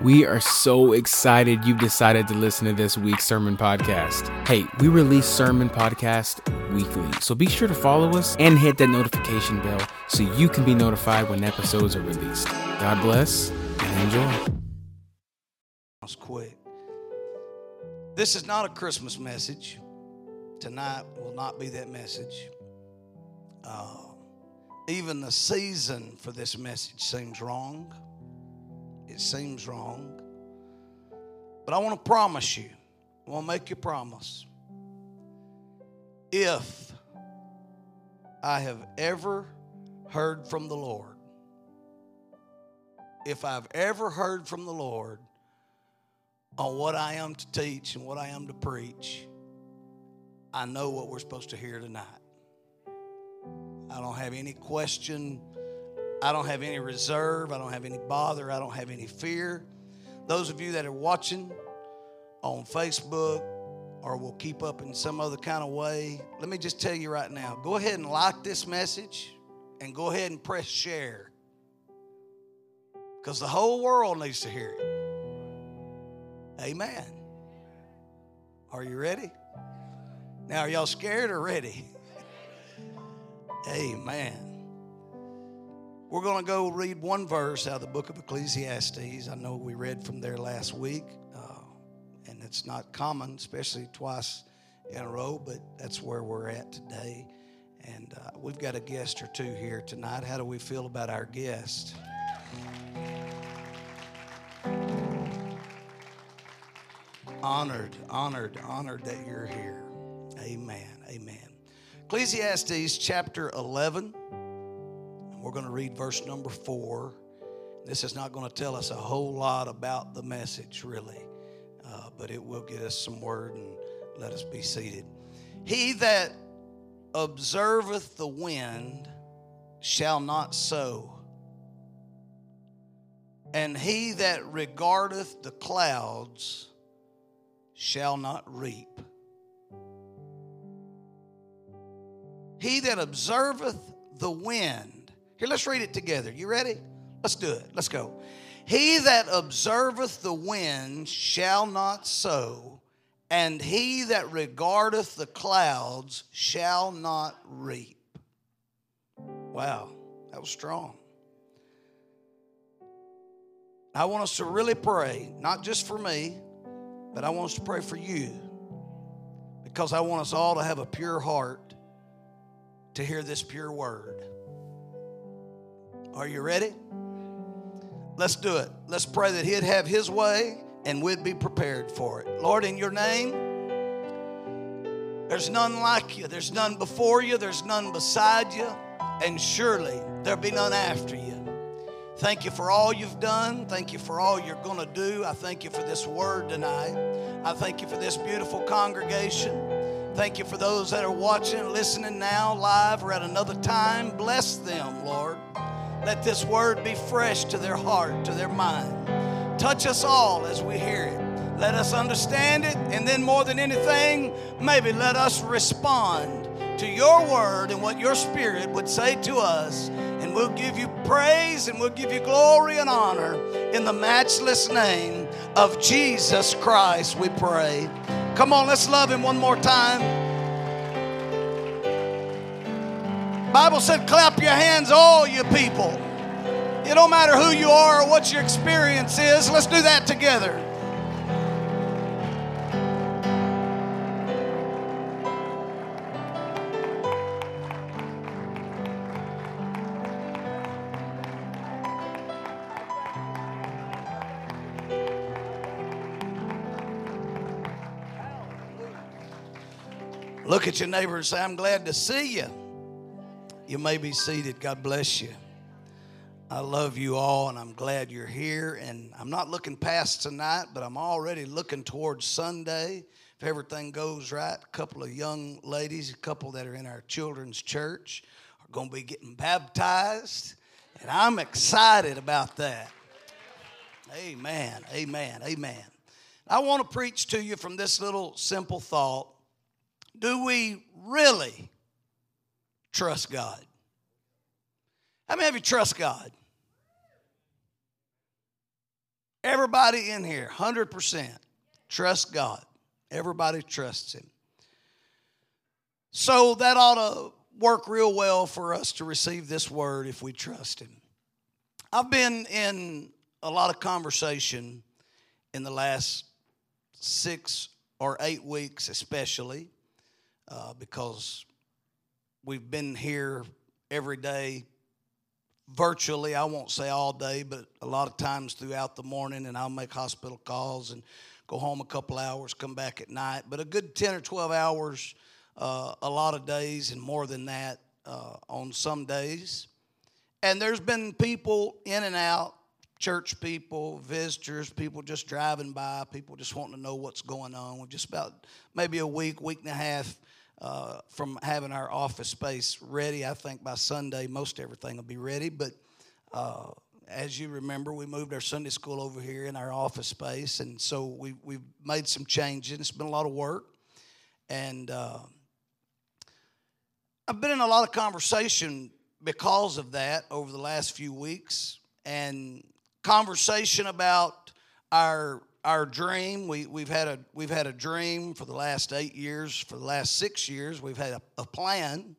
We are so excited you've decided to listen to this week's sermon podcast. Hey, we release sermon podcast weekly, so be sure to follow us and hit that notification bell so you can be notified when episodes are released. God bless and enjoy. was quick. This is not a Christmas message. Tonight will not be that message. Uh, even the season for this message seems wrong. It seems wrong. But I want to promise you, I want to make you promise. If I have ever heard from the Lord, if I've ever heard from the Lord on what I am to teach and what I am to preach, I know what we're supposed to hear tonight. I don't have any question I don't have any reserve. I don't have any bother. I don't have any fear. Those of you that are watching on Facebook or will keep up in some other kind of way, let me just tell you right now go ahead and like this message and go ahead and press share because the whole world needs to hear it. Amen. Are you ready? Now, are y'all scared or ready? Amen. We're going to go read one verse out of the book of Ecclesiastes. I know we read from there last week, uh, and it's not common, especially twice in a row, but that's where we're at today. And uh, we've got a guest or two here tonight. How do we feel about our guest? Honored, honored, honored that you're here. Amen. Amen. Ecclesiastes chapter 11. We're going to read verse number four. This is not going to tell us a whole lot about the message, really, uh, but it will get us some word and let us be seated. He that observeth the wind shall not sow, and he that regardeth the clouds shall not reap. He that observeth the wind here, let's read it together. You ready? Let's do it. Let's go. He that observeth the wind shall not sow, and he that regardeth the clouds shall not reap. Wow, that was strong. I want us to really pray, not just for me, but I want us to pray for you because I want us all to have a pure heart to hear this pure word. Are you ready? Let's do it. Let's pray that He'd have His way and we'd be prepared for it. Lord, in your name, there's none like you. There's none before you. There's none beside you. And surely there'll be none after you. Thank you for all you've done. Thank you for all you're going to do. I thank you for this word tonight. I thank you for this beautiful congregation. Thank you for those that are watching, listening now, live, or at another time. Bless them, Lord. Let this word be fresh to their heart, to their mind. Touch us all as we hear it. Let us understand it, and then more than anything, maybe let us respond to your word and what your spirit would say to us. And we'll give you praise and we'll give you glory and honor in the matchless name of Jesus Christ, we pray. Come on, let's love him one more time. Bible said, clap your hands, all you people. It don't matter who you are or what your experience is. Let's do that together. Look at your neighbor and say, I'm glad to see you. You may be seated. God bless you. I love you all, and I'm glad you're here. And I'm not looking past tonight, but I'm already looking towards Sunday. If everything goes right, a couple of young ladies, a couple that are in our children's church, are going to be getting baptized. And I'm excited about that. Amen, amen, amen. I want to preach to you from this little simple thought Do we really trust God. How many of you trust God? Everybody in here, 100%, trust God. Everybody trusts Him. So that ought to work real well for us to receive this word if we trust Him. I've been in a lot of conversation in the last six or eight weeks, especially, uh, because we've been here every day, virtually. I won't say all day, but a lot of times throughout the morning, and I'll make hospital calls and go home a couple hours, come back at night. But a good 10 or 12 hours uh, a lot of days, and more than that uh, on some days. And there's been people in and out church people, visitors, people just driving by, people just wanting to know what's going on. We're just about maybe a week, week and a half uh, from having our office space ready. I think by Sunday, most everything will be ready. But uh, as you remember, we moved our Sunday school over here in our office space, and so we, we've made some changes. It's been a lot of work. And uh, I've been in a lot of conversation because of that over the last few weeks. And conversation about our our dream. We, we've, had a, we've had a dream for the last eight years, for the last six years. We've had a, a plan,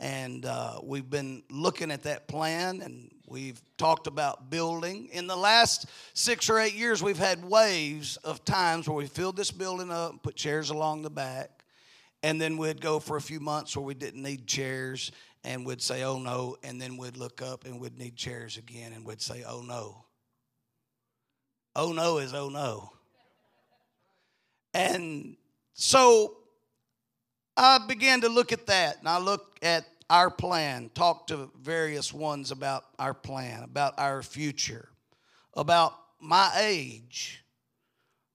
and uh, we've been looking at that plan, and we've talked about building. In the last six or eight years, we've had waves of times where we filled this building up, and put chairs along the back, and then we'd go for a few months where we didn't need chairs, and we'd say, oh no, and then we'd look up and we'd need chairs again, and we'd say, oh no. Oh no is oh no. And so I began to look at that, and I looked at our plan, talked to various ones about our plan, about our future, about my age,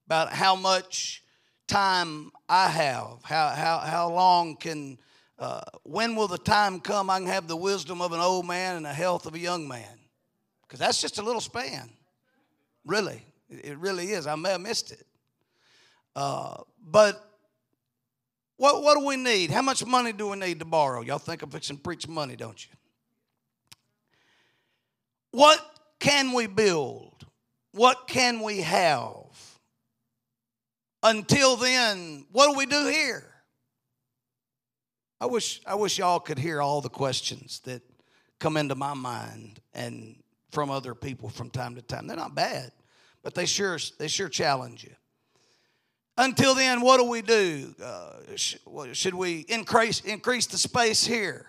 about how much time I have, how, how, how long can uh, when will the time come I can have the wisdom of an old man and the health of a young man? Because that's just a little span. Really. It really is. I may have missed it. Uh, but what, what do we need? How much money do we need to borrow? Y'all think I'm fixing to preach money, don't you? What can we build? What can we have? Until then, what do we do here? I wish, I wish y'all could hear all the questions that come into my mind and from other people from time to time. They're not bad, but they sure, they sure challenge you. Until then, what do we do? Uh, sh- should we increase, increase the space here?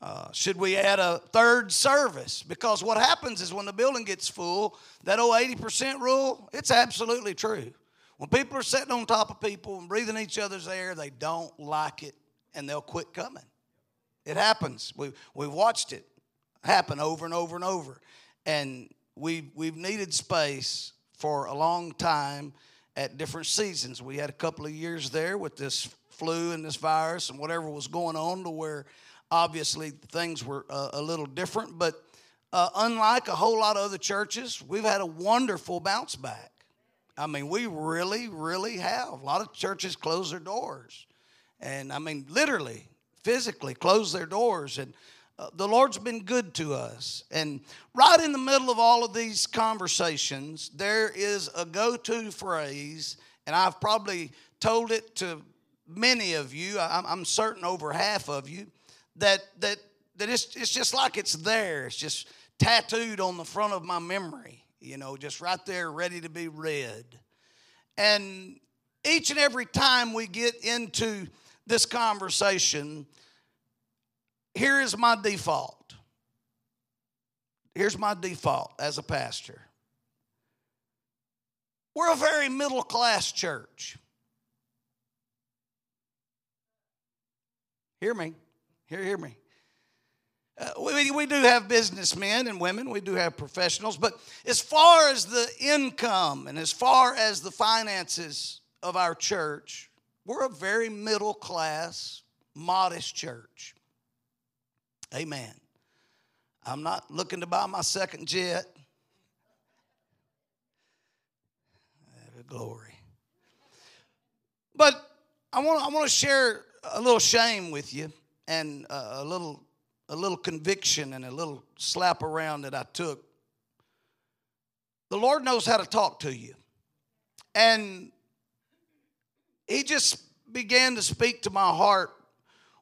Uh, should we add a third service? Because what happens is when the building gets full, that old 80% rule, it's absolutely true. When people are sitting on top of people and breathing each other's air, they don't like it and they'll quit coming. It happens. We, we've watched it happen over and over and over. And we've, we've needed space for a long time at different seasons. We had a couple of years there with this flu and this virus and whatever was going on to where obviously things were uh, a little different. But uh, unlike a whole lot of other churches, we've had a wonderful bounce back. I mean, we really, really have. A lot of churches close their doors and I mean, literally, physically close their doors. And uh, the Lord's been good to us. And right in the middle of all of these conversations, there is a go to phrase, and I've probably told it to many of you, I'm, I'm certain over half of you, that, that, that it's, it's just like it's there. It's just tattooed on the front of my memory, you know, just right there, ready to be read. And each and every time we get into this conversation, here is my default. Here's my default as a pastor. We're a very middle class church. Hear me. Hear, hear me. Uh, we, we do have businessmen and women, we do have professionals, but as far as the income and as far as the finances of our church, we're a very middle class, modest church. Amen. I'm not looking to buy my second jet. Glory. But I want, I want to share a little shame with you and uh, a little, a little conviction and a little slap around that I took the Lord knows how to talk to you. And He just began to speak to my heart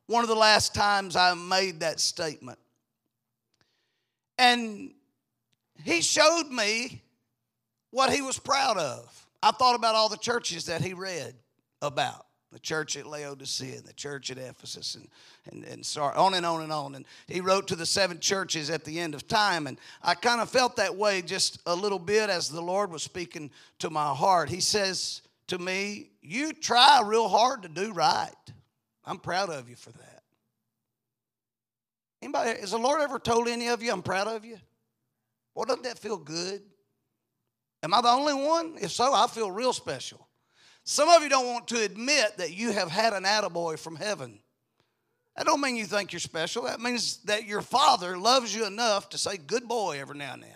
one of the last times I made that statement. And He showed me what He was proud of. I thought about all the churches that He read about the church at Laodicea and the church at Ephesus and, and, and sorry, on and on and on. And he wrote to the seven churches at the end of time. And I kind of felt that way just a little bit as the Lord was speaking to my heart. He says to me, You try real hard to do right. I'm proud of you for that. Anybody, has the Lord ever told any of you, I'm proud of you? Well, doesn't that feel good? Am I the only one? If so, I feel real special. Some of you don't want to admit that you have had an attaboy from heaven. That don't mean you think you're special. That means that your father loves you enough to say good boy every now and then.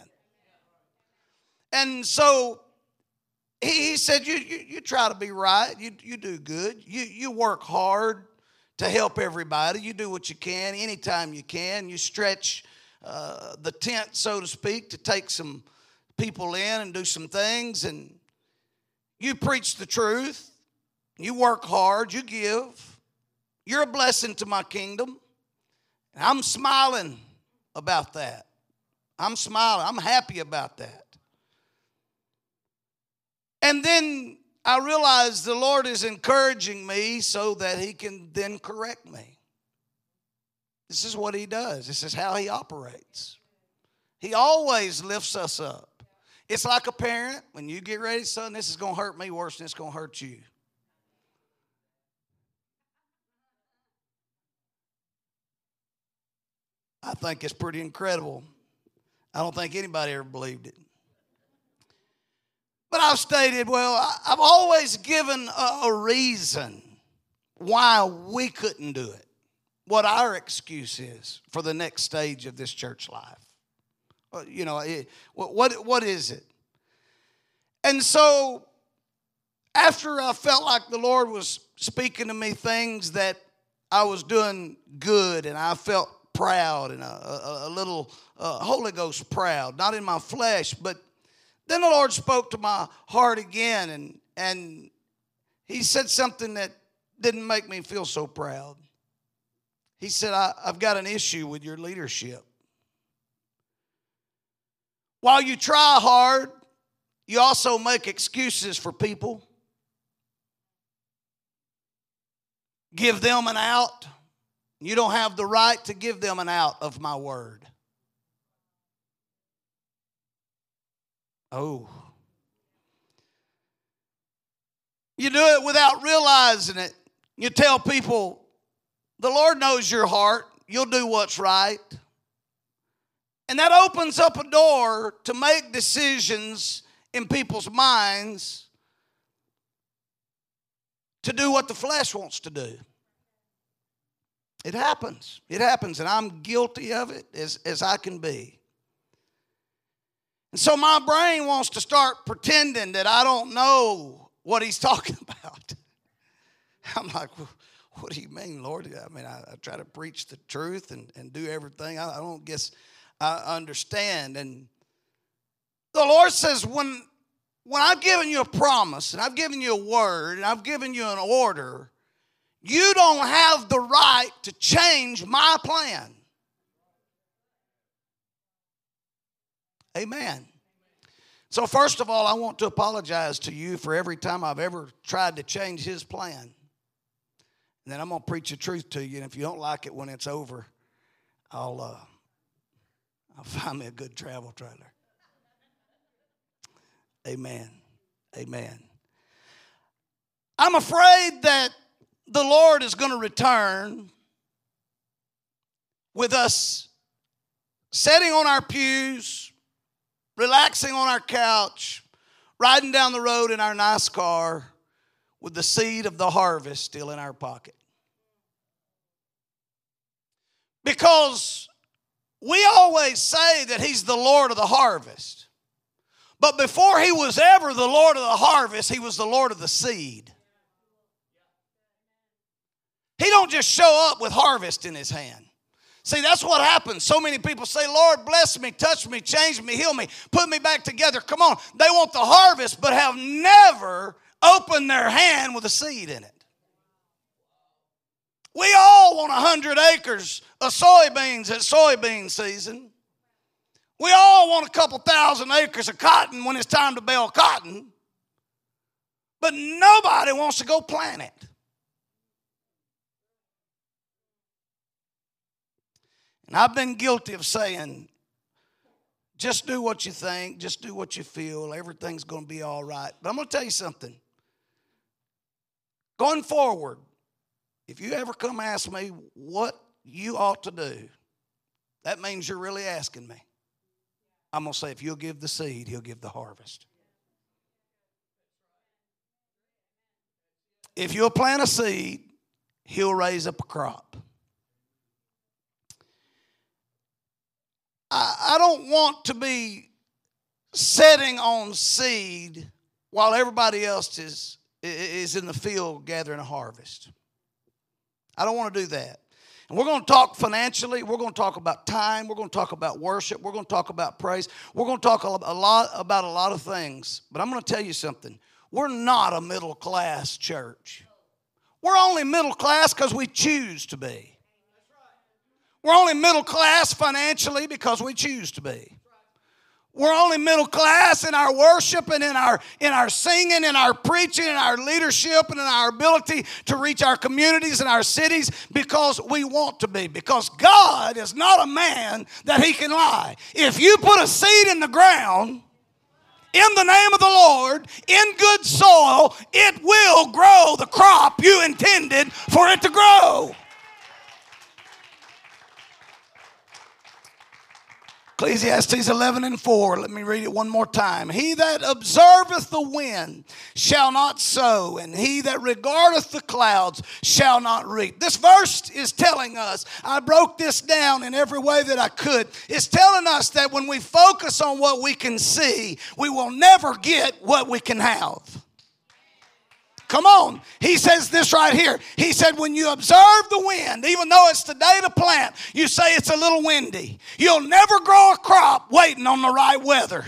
And so he, he said, you, you, you, try to be right. You, you do good. You, you work hard to help everybody. You do what you can anytime you can. You stretch uh, the tent, so to speak, to take some people in and do some things. And you preach the truth. You work hard. You give. You're a blessing to my kingdom. And I'm smiling about that. I'm smiling. I'm happy about that. And then I realize the Lord is encouraging me so that He can then correct me. This is what He does, this is how He operates. He always lifts us up. It's like a parent when you get ready, son, this is going to hurt me worse than it's going to hurt you. I think it's pretty incredible. I don't think anybody ever believed it. But I've stated, well, I've always given a, a reason why we couldn't do it, what our excuse is for the next stage of this church life. You know, it, what, what is it? And so, after I felt like the Lord was speaking to me things that I was doing good and I felt proud and a, a, a little uh, Holy Ghost proud, not in my flesh, but then the Lord spoke to my heart again and, and He said something that didn't make me feel so proud. He said, I, I've got an issue with your leadership. While you try hard, you also make excuses for people. Give them an out. You don't have the right to give them an out of my word. Oh. You do it without realizing it. You tell people, the Lord knows your heart. You'll do what's right. And that opens up a door to make decisions in people's minds to do what the flesh wants to do. It happens. It happens, and I'm guilty of it as, as I can be. And so my brain wants to start pretending that I don't know what he's talking about. I'm like, what do you mean, Lord? I mean, I, I try to preach the truth and, and do everything. I, I don't guess I understand. And the Lord says, when, when I've given you a promise and I've given you a word and I've given you an order, you don't have the right to change my plan. Amen. So, first of all, I want to apologize to you for every time I've ever tried to change his plan. And then I'm going to preach the truth to you. And if you don't like it when it's over, I'll. Uh, I'll find me a good travel trailer. Amen. Amen. I'm afraid that the Lord is going to return with us sitting on our pews, relaxing on our couch, riding down the road in our nice car with the seed of the harvest still in our pocket. Because we always say that He's the Lord of the harvest. But before He was ever the Lord of the harvest, He was the Lord of the seed. He don't just show up with harvest in His hand. See, that's what happens. So many people say, Lord, bless me, touch me, change me, heal me, put me back together. Come on. They want the harvest, but have never opened their hand with a seed in it. We all want 100 acres of soybeans at soybean season. We all want a couple thousand acres of cotton when it's time to bale cotton. But nobody wants to go plant it. And I've been guilty of saying, just do what you think, just do what you feel, everything's going to be all right. But I'm going to tell you something. Going forward, if you ever come ask me what you ought to do, that means you're really asking me. I'm going to say, if you'll give the seed, he'll give the harvest. If you'll plant a seed, he'll raise up a crop. I, don't want to be setting on seed while everybody else is, is in the field gathering a harvest. I don't want to do that. And we're going to talk financially. We're going to talk about time. We're going to talk about worship. We're going to talk about praise. We're going to talk a lot about a lot of things. But I'm going to tell you something. We're not a middle class church. We're only middle class because we choose to be. We're only middle class financially because we choose to be. We're only middle class in our worship and in our in our singing and our preaching and our leadership and in our ability to reach our communities and our cities because we want to be. Because God is not a man that he can lie. If you put a seed in the ground in the name of the Lord in good soil, it will grow the crop you intended for it to grow. Ecclesiastes 11 and 4. Let me read it one more time. He that observeth the wind shall not sow, and he that regardeth the clouds shall not reap. This verse is telling us, I broke this down in every way that I could. It's telling us that when we focus on what we can see, we will never get what we can have. Come on. He says this right here. He said, when you observe the wind, even though it's the day to plant, you say it's a little windy. You'll never grow a crop waiting on the right weather.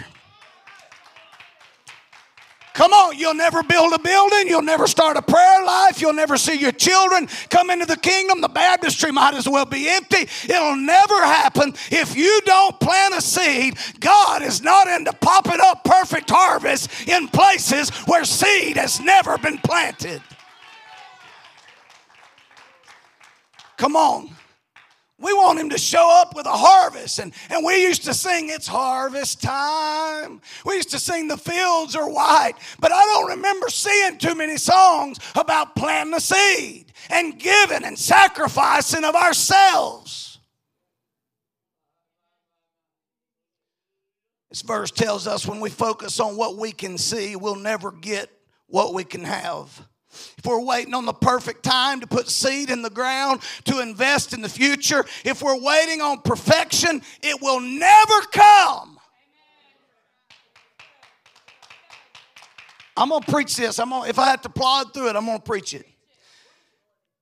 Come on, you'll never build a building. You'll never start a prayer life. You'll never see your children come into the kingdom. The baptistry might as well be empty. It'll never happen if you don't plant a seed. God is not into popping up perfect harvest in places where seed has never been planted. Come on. We want him to show up with a harvest. And, and we used to sing, It's harvest time. We used to sing, The fields are white. But I don't remember seeing too many songs about planting a seed and giving and sacrificing of ourselves. This verse tells us when we focus on what we can see, we'll never get what we can have. If we're waiting on the perfect time to put seed in the ground, to invest in the future, if we're waiting on perfection, it will never come. I'm going to preach this. I'm gonna, if I have to plod through it, I'm going to preach it.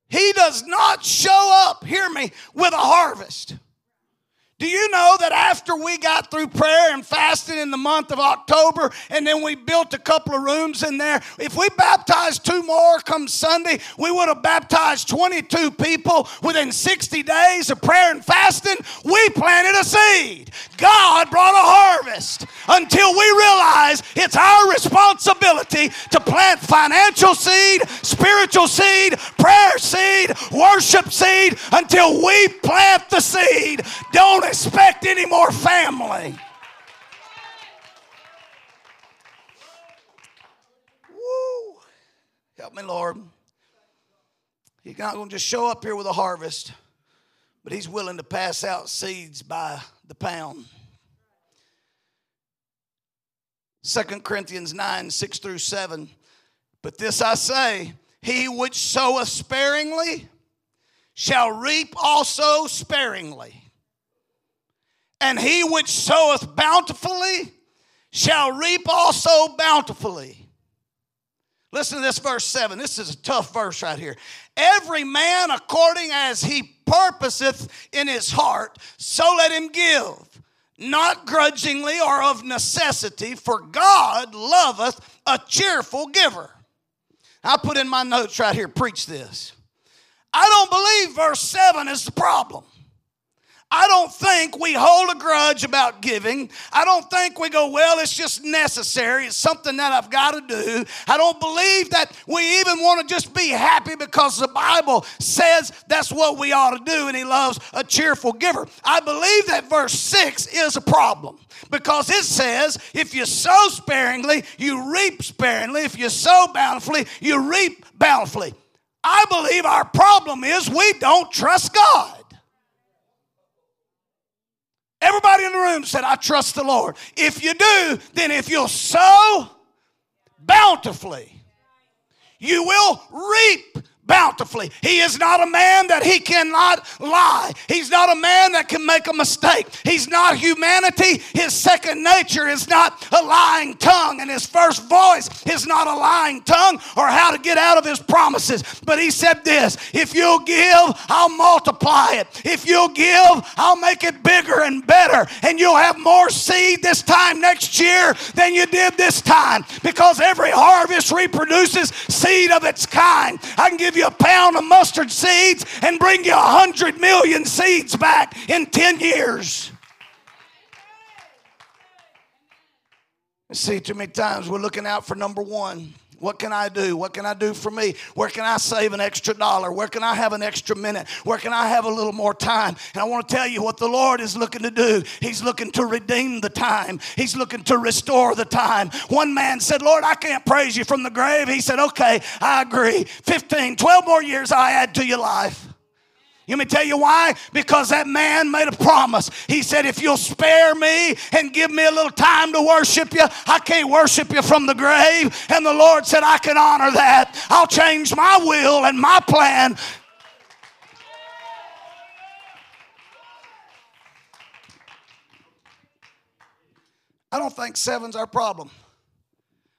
He does not show up, hear me, with a harvest. Do you know that after we got through prayer and fasting in the month of October, and then we built a couple of rooms in there, if we baptized two more come Sunday, we would have baptized 22 people within 60 days of prayer and fasting? We planted a seed. God brought a harvest until we realize it's our responsibility to plant financial seed, spiritual seed, prayer seed, worship seed until we plant the seed. Don't expect any more family. Woo. Help me, Lord. He's not going to just show up here with a harvest, but He's willing to pass out seeds by the pound. 2 Corinthians 9 6 through 7. But this I say, he which soweth sparingly shall reap also sparingly and he which soweth bountifully shall reap also bountifully. Listen to this verse 7. This is a tough verse right here. Every man according as he purposeth in his heart, so let him give, not grudgingly or of necessity, for God loveth a cheerful giver. I put in my notes right here, preach this. I don't believe verse 7 is the problem. I don't think we hold a grudge about giving. I don't think we go, well, it's just necessary. It's something that I've got to do. I don't believe that we even want to just be happy because the Bible says that's what we ought to do and He loves a cheerful giver. I believe that verse 6 is a problem because it says, if you sow sparingly, you reap sparingly. If you sow bountifully, you reap bountifully. I believe our problem is we don't trust God. Everybody in the room said, I trust the Lord. If you do, then if you'll sow bountifully, you will reap bountifully. He is not a man that he cannot lie. He's not a man that can make a mistake. He's not humanity. His second nature is not a lying tongue, and his first voice is not a lying tongue or how to get out of his promises. But he said this if you'll give, I'll multiply it. If you'll give, I'll make it bigger and better, and you'll have more seed this time next year than you did this time because every harvest reproduces seed of its kind. I can give you you a pound of mustard seeds and bring you a hundred million seeds back in 10 years. See, too many times we're looking out for number one. What can I do? What can I do for me? Where can I save an extra dollar? Where can I have an extra minute? Where can I have a little more time? And I want to tell you what the Lord is looking to do. He's looking to redeem the time, He's looking to restore the time. One man said, Lord, I can't praise you from the grave. He said, Okay, I agree. 15, 12 more years I add to your life. Let me tell you why? Because that man made a promise. He said, If you'll spare me and give me a little time to worship you, I can't worship you from the grave. And the Lord said, I can honor that. I'll change my will and my plan. I don't think seven's our problem.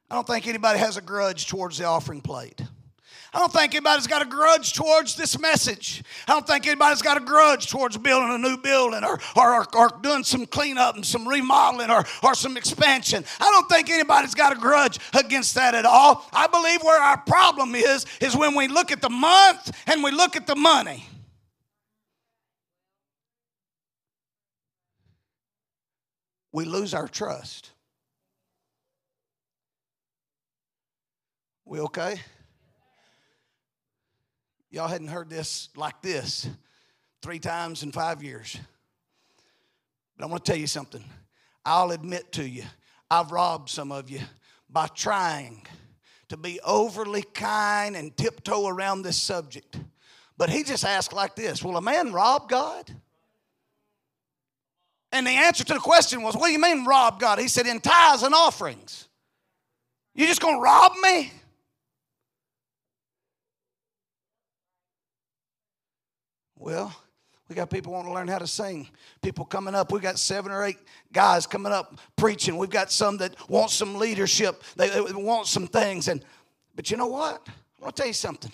I don't think anybody has a grudge towards the offering plate. I don't think anybody's got a grudge towards this message. I don't think anybody's got a grudge towards building a new building or, or, or, doing some cleanup and some remodeling or, or some expansion. I don't think anybody's got a grudge against that at all. I believe where our problem is, is when we look at the month and we look at the money. We lose our trust. We okay? Y'all hadn't heard this like this three times in five years. But I want to tell you something. I'll admit to you, I've robbed some of you by trying to be overly kind and tiptoe around this subject. But he just asked like this Will a man rob God? And the answer to the question was, What do you mean rob God? He said, In tithes and offerings. You just gonna rob me? Well, we got people wanting to learn how to sing. People coming up. We got seven or eight guys coming up preaching. We've got some that want some leadership. They, they want some things. And but you know what? I want to tell you something.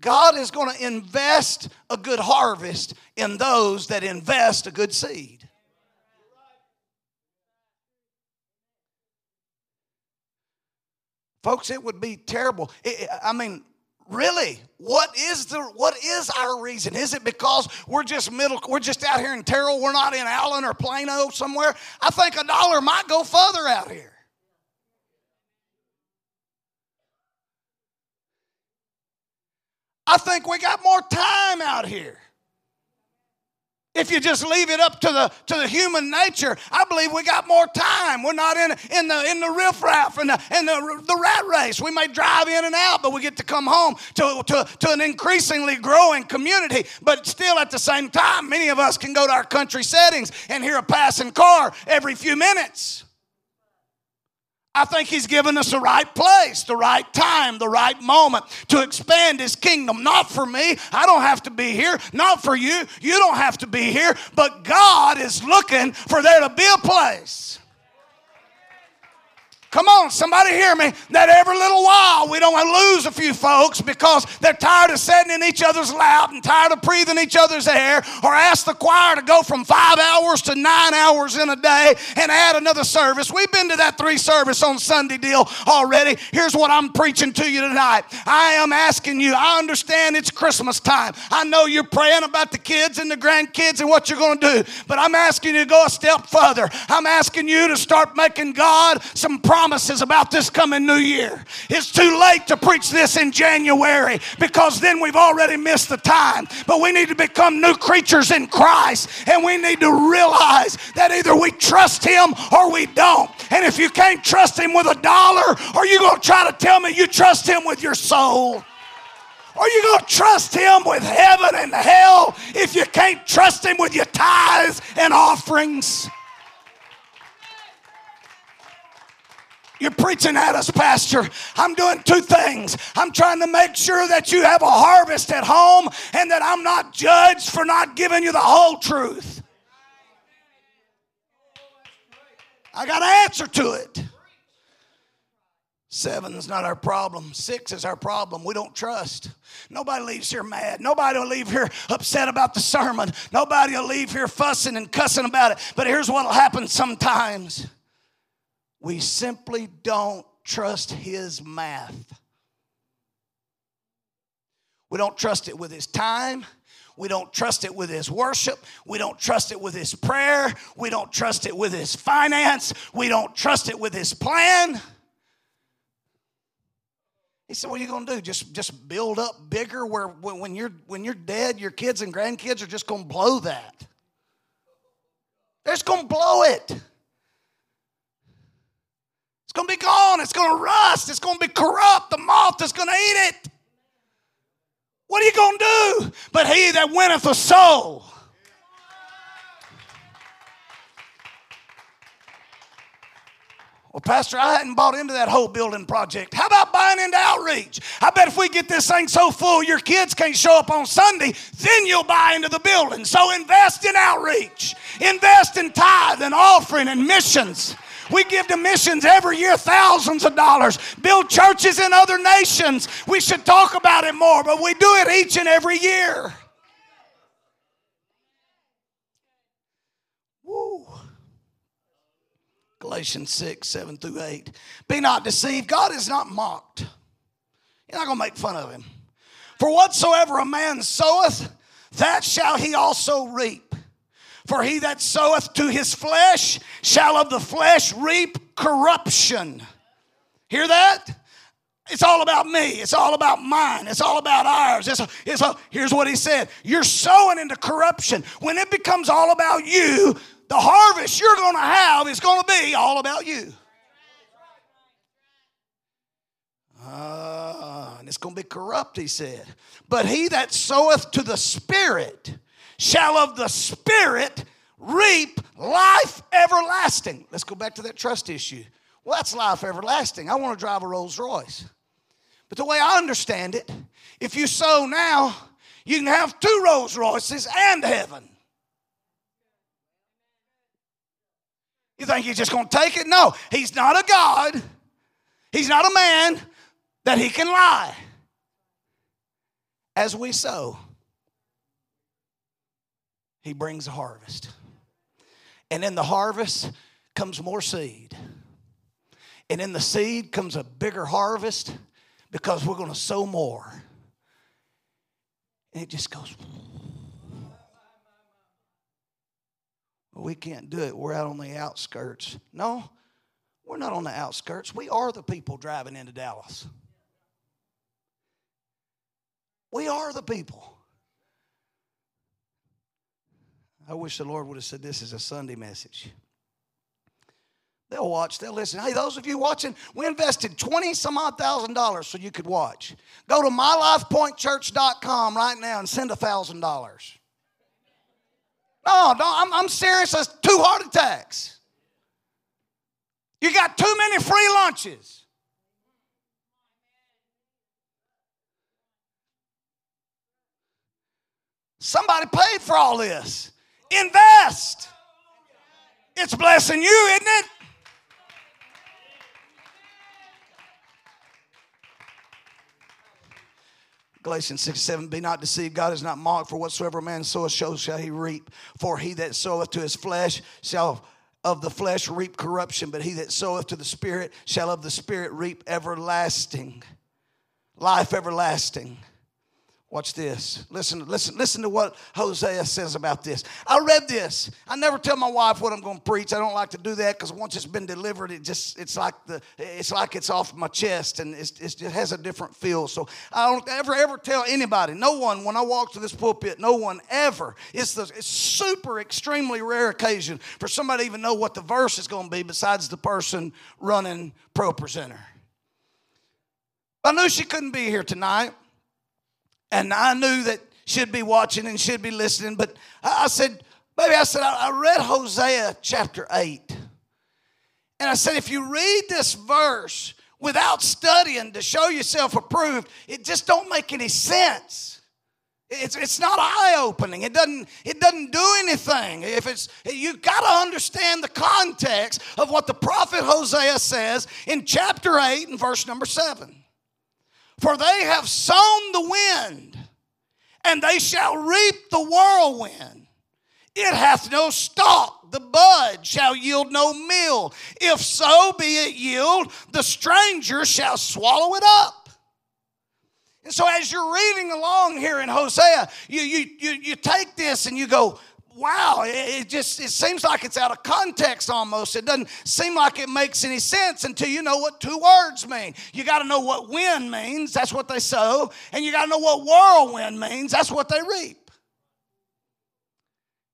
God is going to invest a good harvest in those that invest a good seed. Folks, it would be terrible. I mean, really? What is the what is our reason? Is it because we're just middle we're just out here in terrell? We're not in allen or plano somewhere? I think a dollar might go further out here. I think we got more time out here if you just leave it up to the to the human nature, I believe we got more time. We're not in in the in the riffraff and the in the, the rat race. We may drive in and out, but we get to come home to, to, to an increasingly growing community. But still at the same time, many of us can go to our country settings and hear a passing car every few minutes. I think He's given us the right place, the right time, the right moment to expand His kingdom. Not for me, I don't have to be here. Not for you, you don't have to be here. But God is looking for there to be a place. Come on, somebody hear me. That every little while we don't lose a few folks because they're tired of sitting in each other's lap and tired of breathing each other's air, or ask the choir to go from five hours to nine hours in a day and add another service. We've been to that three service on Sunday deal already. Here's what I'm preaching to you tonight. I am asking you, I understand it's Christmas time. I know you're praying about the kids and the grandkids and what you're going to do, but I'm asking you to go a step further. I'm asking you to start making God some promises promises about this coming new year. It's too late to preach this in January because then we've already missed the time. But we need to become new creatures in Christ and we need to realize that either we trust Him or we don't. And if you can't trust Him with a dollar, are you going to try to tell me you trust Him with your soul? Are you going to trust him with heaven and hell if you can't trust him with your tithes and offerings? You're preaching at us, Pastor. I'm doing two things. I'm trying to make sure that you have a harvest at home and that I'm not judged for not giving you the whole truth. I got an answer to it. Seven is not our problem. Six is our problem. We don't trust. Nobody leaves here mad. Nobody will leave here upset about the sermon. Nobody will leave here fussing and cussing about it. But here's what will happen sometimes we simply don't trust his math. We don't trust it with his time. We don't trust it with his worship. We don't trust it with his prayer. We don't trust it with his finance. We don't trust it with his plan. He said, What are you going to do? Just, just build up bigger where when you're, when you're dead, your kids and grandkids are just going to blow that. They're just going to blow it going to be gone. It's going to rust. It's going to be corrupt. The moth is going to eat it. What are you going to do? But he that winneth a soul. Well, Pastor, I hadn't bought into that whole building project. How about buying into outreach? I bet if we get this thing so full your kids can't show up on Sunday, then you'll buy into the building. So invest in outreach, invest in tithe and offering and missions. We give to missions every year thousands of dollars, build churches in other nations. We should talk about it more, but we do it each and every year. Galatians 6, 7 through 8. Be not deceived. God is not mocked. You're not going to make fun of him. For whatsoever a man soweth, that shall he also reap. For he that soweth to his flesh shall of the flesh reap corruption. Hear that? It's all about me. It's all about mine. It's all about ours. It's, it's here's what he said You're sowing into corruption. When it becomes all about you, the harvest you're going to have is going to be all about you. Uh, and it's going to be corrupt, he said. But he that soweth to the Spirit, shall of the Spirit reap life everlasting. Let's go back to that trust issue. Well, that's life everlasting. I want to drive a Rolls Royce. But the way I understand it, if you sow now, you can have two Rolls Royces and heaven. You think he's just going to take it? No, he's not a God. He's not a man that he can lie. As we sow, he brings a harvest. And in the harvest comes more seed. And in the seed comes a bigger harvest because we're going to sow more. And it just goes. we can't do it. We're out on the outskirts. No, we're not on the outskirts. We are the people driving into Dallas. We are the people. I wish the Lord would have said this is a Sunday message. They'll watch, they'll listen. Hey, those of you watching, we invested 20 some odd thousand dollars so you could watch. Go to mylifepointchurch.com right now and send a thousand dollars. No, no, I'm, I'm serious. That's two heart attacks. You got too many free lunches. Somebody paid for all this. Invest. It's blessing you, isn't it? Galatians 6 7, be not deceived. God is not mocked, for whatsoever a man soweth, so shall he reap. For he that soweth to his flesh shall of the flesh reap corruption, but he that soweth to the Spirit shall of the Spirit reap everlasting, life everlasting. Watch this. Listen, listen, listen to what Hosea says about this. I read this. I never tell my wife what I'm going to preach. I don't like to do that because once it's been delivered, it just it's like the it's like it's off my chest and it's, it just has a different feel. So I don't ever ever tell anybody. No one when I walk to this pulpit. No one ever. It's the it's super extremely rare occasion for somebody to even know what the verse is going to be besides the person running ProPresenter. I knew she couldn't be here tonight. And I knew that she'd be watching and she'd be listening. But I said, Baby, I said, I read Hosea chapter 8. And I said, if you read this verse without studying to show yourself approved, it just don't make any sense. It's, it's not eye-opening. It doesn't, it doesn't do anything. If it's you've got to understand the context of what the prophet Hosea says in chapter 8 and verse number 7. For they have sown the wind, and they shall reap the whirlwind. It hath no stalk, the bud shall yield no meal. If so be it yield, the stranger shall swallow it up. And so, as you're reading along here in Hosea, you, you, you, you take this and you go, wow, it just it seems like it's out of context almost. It doesn't seem like it makes any sense until you know what two words mean. You got to know what wind means, that's what they sow, and you got to know what whirlwind means, that's what they reap.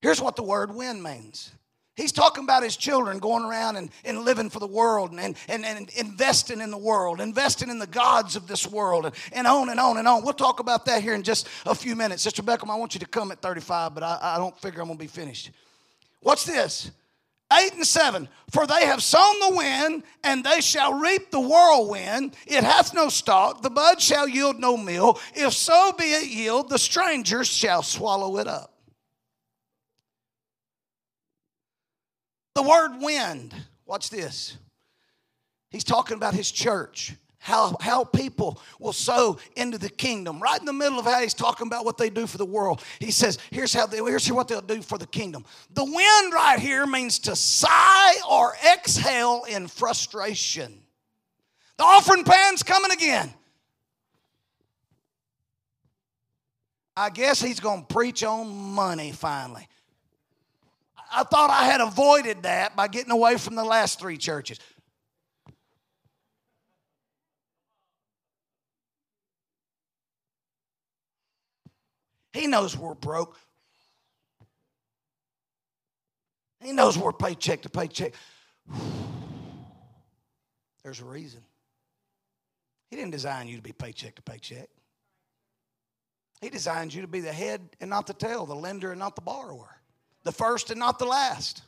Here's what the word wind means He's talking about his children going around and, and living for the world and, and, and investing in the world, investing in the gods of this world, and, and on and on and on. We'll talk about that here in just a few minutes. Sister Beckham, I want you to come at 35, but I, I don't figure I'm going to be finished. What's this? 8 and 7 For they have sown the wind, and they shall reap the whirlwind. It hath no stalk, the bud shall yield no meal. If so be it yield, the strangers shall swallow it up. The word wind, watch this. He's talking about his church. How, how people will sow into the kingdom. Right in the middle of how he's talking about what they do for the world. He says, here's how they, here's what they'll do for the kingdom. The wind right here means to sigh or exhale in frustration. The offering pan's coming again. I guess he's going to preach on money finally. I thought I had avoided that by getting away from the last three churches. He knows we're broke. He knows we're paycheck to paycheck. There's a reason. He didn't design you to be paycheck to paycheck. He designed you to be the head and not the tail, the lender and not the borrower the first and not the last.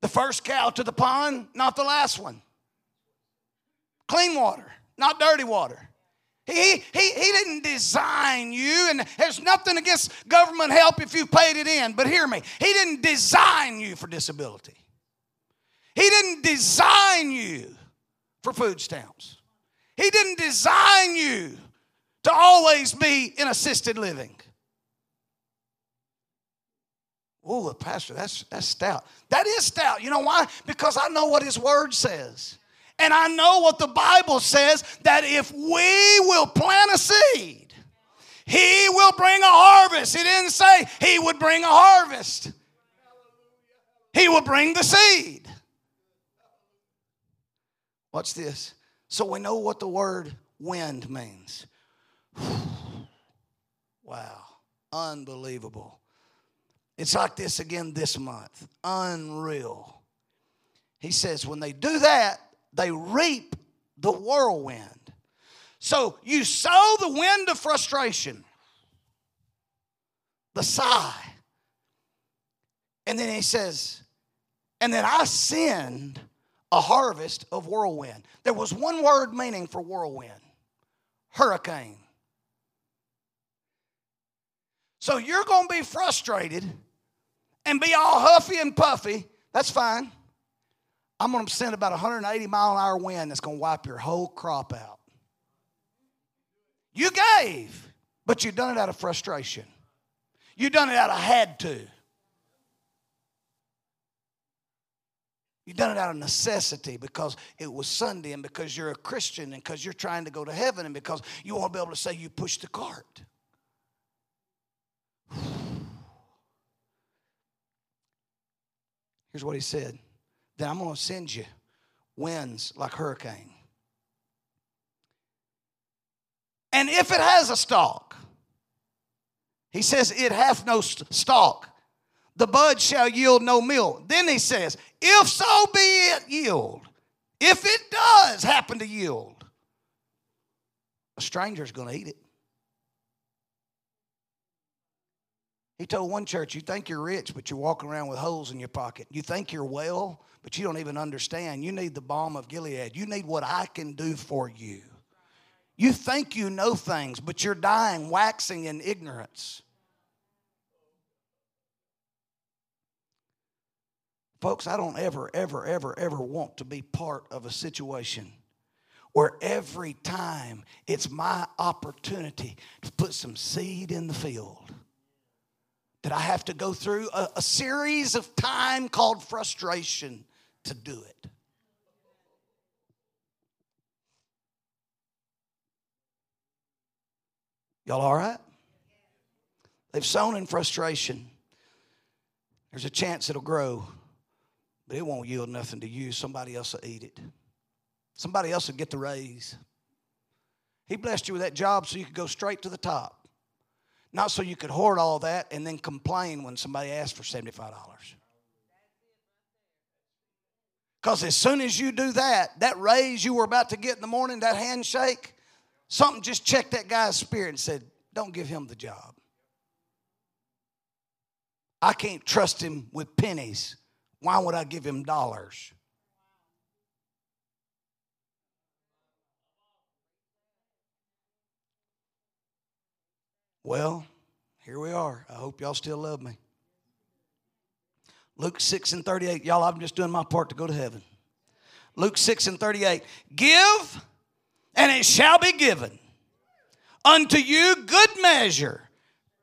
The first cow to the pond, not the last one. Clean water, not dirty water. He, he, he didn't design you, and there's nothing against government help if you paid it in, but hear me. He didn't design you for disability. He didn't design you for food stamps. He didn't design you to always be in assisted living. Oh, pastor, that's that's stout. That is stout. You know why? Because I know what his word says. And I know what the Bible says that if we will plant a seed, he will bring a harvest. He didn't say he would bring a harvest. He will bring the seed. Watch this. So we know what the word wind means. wow. Unbelievable. It's like this again this month. Unreal. He says, when they do that, they reap the whirlwind. So you sow the wind of frustration, the sigh. And then he says, and then I send a harvest of whirlwind. There was one word meaning for whirlwind hurricane. So you're going to be frustrated and be all huffy and puffy. That's fine. I'm going to send about 180 mile an hour wind that's going to wipe your whole crop out. You gave, but you done it out of frustration. You done it out of had to. You done it out of necessity because it was Sunday and because you're a Christian and because you're trying to go to heaven and because you want to be able to say you pushed the cart. Here's what he said. Then I'm going to send you winds like hurricane. And if it has a stalk, he says, it hath no stalk. The bud shall yield no milk. Then he says, if so be it yield. If it does happen to yield, a stranger's going to eat it. He told one church, You think you're rich, but you're walking around with holes in your pocket. You think you're well, but you don't even understand. You need the balm of Gilead. You need what I can do for you. You think you know things, but you're dying, waxing in ignorance. Folks, I don't ever, ever, ever, ever want to be part of a situation where every time it's my opportunity to put some seed in the field that I have to go through a, a series of time called frustration to do it. Y'all all right? They've sown in frustration. There's a chance it'll grow, but it won't yield nothing to you. Somebody else will eat it. Somebody else will get the raise. He blessed you with that job so you could go straight to the top. Not so you could hoard all that and then complain when somebody asks for $75. Because as soon as you do that, that raise you were about to get in the morning, that handshake, something just checked that guy's spirit and said, Don't give him the job. I can't trust him with pennies. Why would I give him dollars? Well, here we are. I hope y'all still love me. Luke 6 and 38. Y'all, I'm just doing my part to go to heaven. Luke 6 and 38. Give, and it shall be given unto you good measure,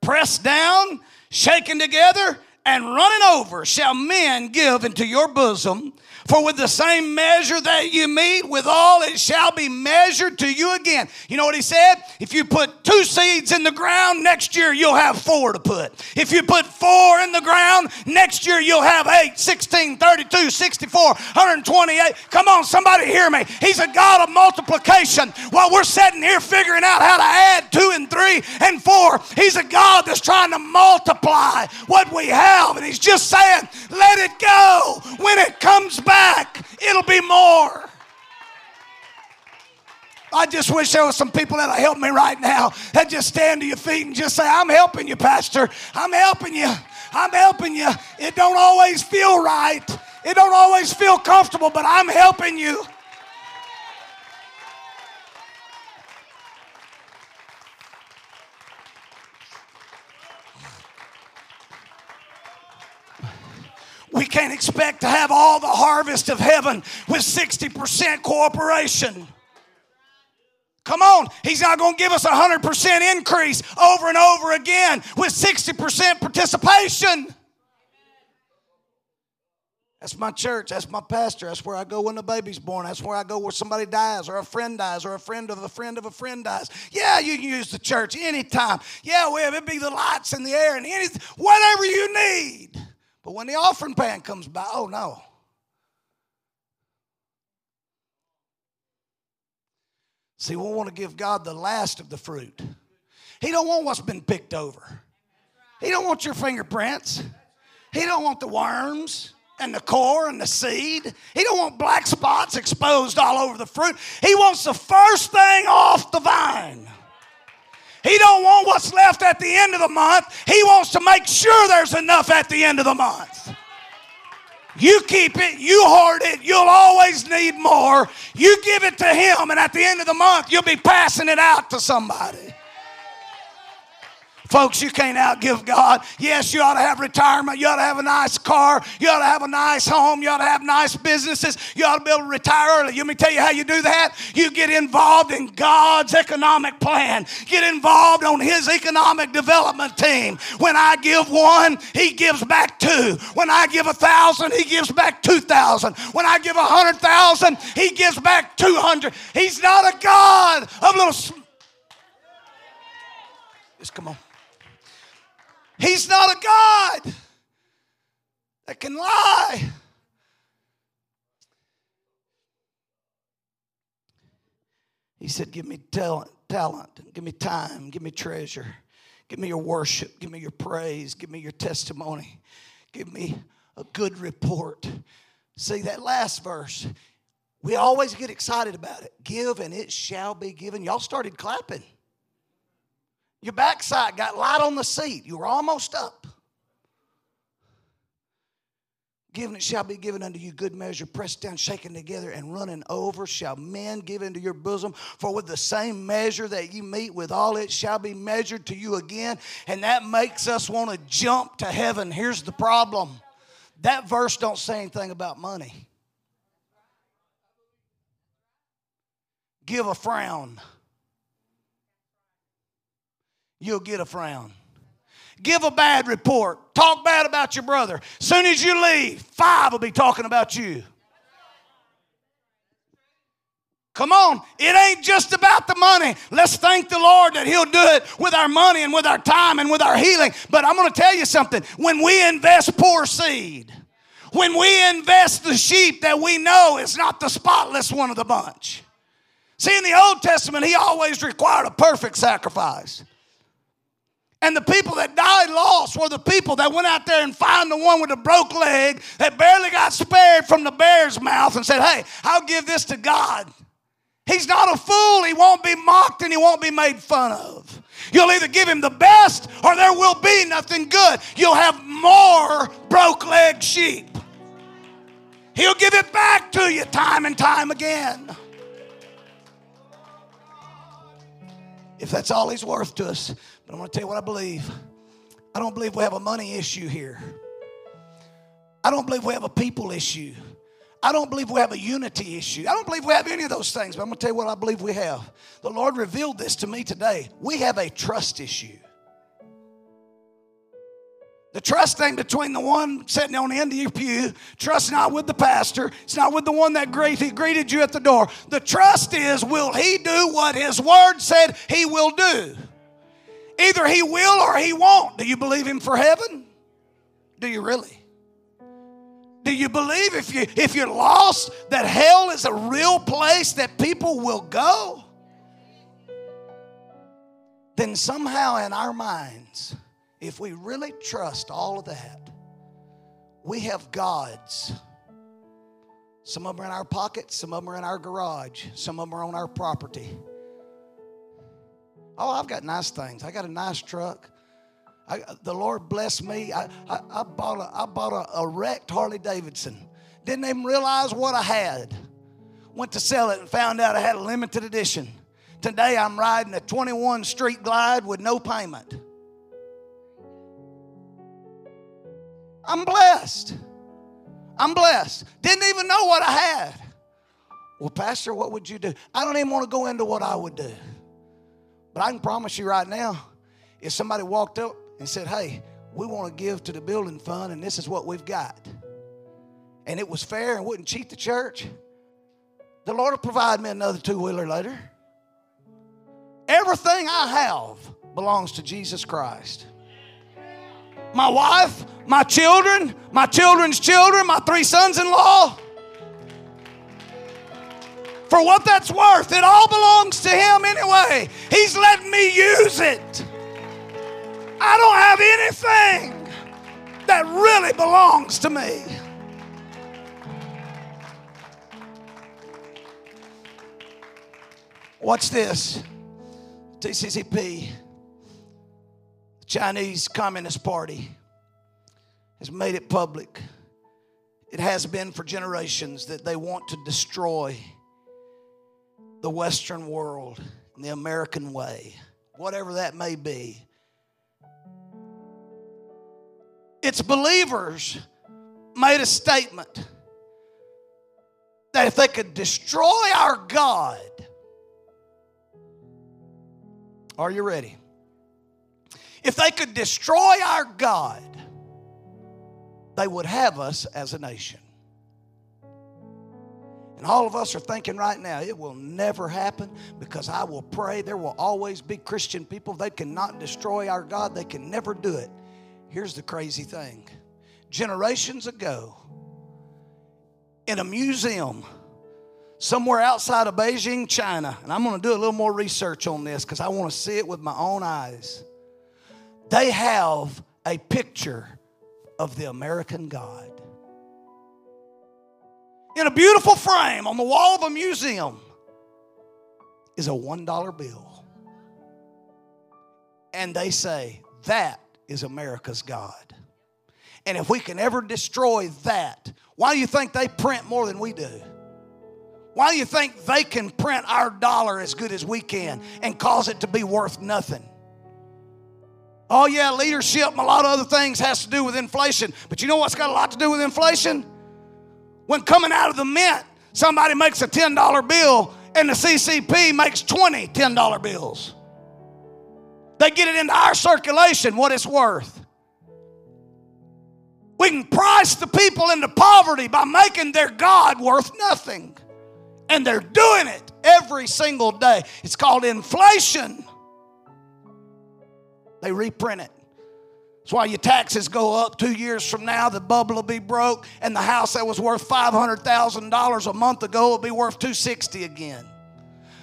pressed down, shaken together, and running over shall men give into your bosom. For with the same measure that you meet, withal it shall be measured to you again. You know what he said? If you put two seeds in the ground, next year you'll have four to put. If you put four in the ground, next year you'll have eight, 16, 32, 64, 128. Come on, somebody hear me. He's a God of multiplication. While we're sitting here figuring out how to add two and three and four, He's a God that's trying to multiply what we have. And He's just saying, let it go. When it comes back, it'll be more. I just wish there was some people that'll help me right now that just stand to your feet and just say, I'm helping you, Pastor. I'm helping you. I'm helping you. It don't always feel right. It don't always feel comfortable, but I'm helping you. We can't expect to have all the harvest of heaven with 60% cooperation. Come on, he's not going to give us a 100% increase over and over again with 60% participation. That's my church. That's my pastor. That's where I go when the baby's born. That's where I go where somebody dies or a friend dies or a friend of a friend of a friend dies. Yeah, you can use the church anytime. Yeah, well, it be the lights in the air and anything, whatever you need. But when the offering pan comes by, oh no. See, we want to give God the last of the fruit. He don't want what's been picked over. He don't want your fingerprints. He don't want the worms and the core and the seed. He don't want black spots exposed all over the fruit. He wants the first thing off the vine. He don't want what's left at the end of the month. He wants to make sure there's enough at the end of the month. You keep it, you hoard it, you'll always need more. You give it to him, and at the end of the month, you'll be passing it out to somebody. Folks, you can't outgive God. Yes, you ought to have retirement. You ought to have a nice car. You ought to have a nice home. You ought to have nice businesses. You ought to be able to retire early. Let me tell you how you do that. You get involved in God's economic plan. Get involved on His economic development team. When I give one, He gives back two. When I give a thousand, He gives back two thousand. When I give a hundred thousand, He gives back two hundred. He's not a God of little. Just come on. He's not a God that can lie. He said, Give me talent, talent, give me time, give me treasure, give me your worship, give me your praise, give me your testimony, give me a good report. See that last verse, we always get excited about it. Give and it shall be given. Y'all started clapping. Your backside got light on the seat. You were almost up. Given it shall be given unto you good measure, pressed down, shaken together, and running over shall men give into your bosom. For with the same measure that you meet with all it shall be measured to you again. And that makes us want to jump to heaven. Here's the problem. That verse don't say anything about money. Give a frown you'll get a frown. Give a bad report. Talk bad about your brother. Soon as you leave, five will be talking about you. Come on, it ain't just about the money. Let's thank the Lord that He'll do it with our money and with our time and with our healing. But I'm going to tell you something. When we invest poor seed, when we invest the sheep that we know is not the spotless one of the bunch. See, in the Old Testament, He always required a perfect sacrifice. And the people that died lost were the people that went out there and found the one with the broke leg that barely got spared from the bear's mouth and said, Hey, I'll give this to God. He's not a fool. He won't be mocked and he won't be made fun of. You'll either give him the best or there will be nothing good. You'll have more broke leg sheep. He'll give it back to you time and time again. If that's all he's worth to us, but I'm going to tell you what I believe. I don't believe we have a money issue here. I don't believe we have a people issue. I don't believe we have a unity issue. I don't believe we have any of those things, but I'm going to tell you what I believe we have. The Lord revealed this to me today. We have a trust issue. The trust thing between the one sitting on the end of your pew. Trust not with the pastor. It's not with the one that greeted, greeted you at the door. The trust is will he do what his word said he will do? Either he will or he won't. Do you believe him for heaven? Do you really? Do you believe if you if you're lost that hell is a real place that people will go? Then somehow in our minds, if we really trust all of that, we have gods. Some of them are in our pockets, some of them are in our garage, some of them are on our property. Oh, I've got nice things. I got a nice truck. I, the Lord blessed me. I, I, I bought, a, I bought a, a wrecked Harley Davidson. Didn't even realize what I had. Went to sell it and found out I had a limited edition. Today I'm riding a 21 Street Glide with no payment. I'm blessed. I'm blessed. Didn't even know what I had. Well, Pastor, what would you do? I don't even want to go into what I would do. But I can promise you right now, if somebody walked up and said, Hey, we want to give to the building fund and this is what we've got, and it was fair and wouldn't cheat the church, the Lord will provide me another two wheeler later. Everything I have belongs to Jesus Christ. My wife, my children, my children's children, my three sons in law for what that's worth. It all belongs to Him anyway. He's letting me use it. I don't have anything that really belongs to me. Watch this TCCP, the Chinese Communist Party, has made it public. It has been for generations that they want to destroy the Western world and the American way, whatever that may be. its believers made a statement that if they could destroy our God, are you ready? If they could destroy our God, they would have us as a nation. And all of us are thinking right now, it will never happen because I will pray. There will always be Christian people. They cannot destroy our God, they can never do it. Here's the crazy thing generations ago, in a museum somewhere outside of Beijing, China, and I'm going to do a little more research on this because I want to see it with my own eyes. They have a picture of the American God. In a beautiful frame on the wall of a museum is a $1 bill. And they say, that is America's God. And if we can ever destroy that, why do you think they print more than we do? Why do you think they can print our dollar as good as we can and cause it to be worth nothing? Oh, yeah, leadership and a lot of other things has to do with inflation. But you know what's got a lot to do with inflation? When coming out of the mint, somebody makes a $10 bill and the CCP makes 20 $10 bills. They get it into our circulation, what it's worth. We can price the people into poverty by making their God worth nothing. And they're doing it every single day. It's called inflation. They reprint it. That's why your taxes go up two years from now. The bubble will be broke, and the house that was worth five hundred thousand dollars a month ago will be worth two sixty again.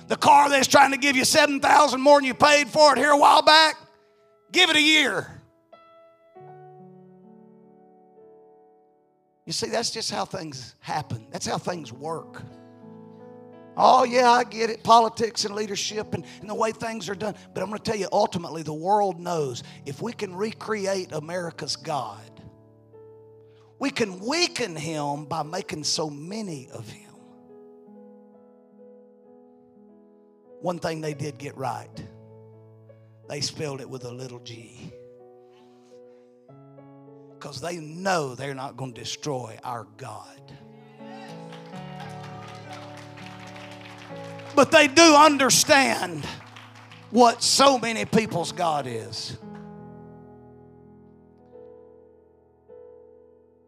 The car that's trying to give you seven thousand more than you paid for it here a while back, give it a year. You see, that's just how things happen. That's how things work. Oh, yeah, I get it. Politics and leadership and, and the way things are done. But I'm going to tell you, ultimately, the world knows if we can recreate America's God, we can weaken him by making so many of him. One thing they did get right they spelled it with a little g. Because they know they're not going to destroy our God. But they do understand what so many people's God is.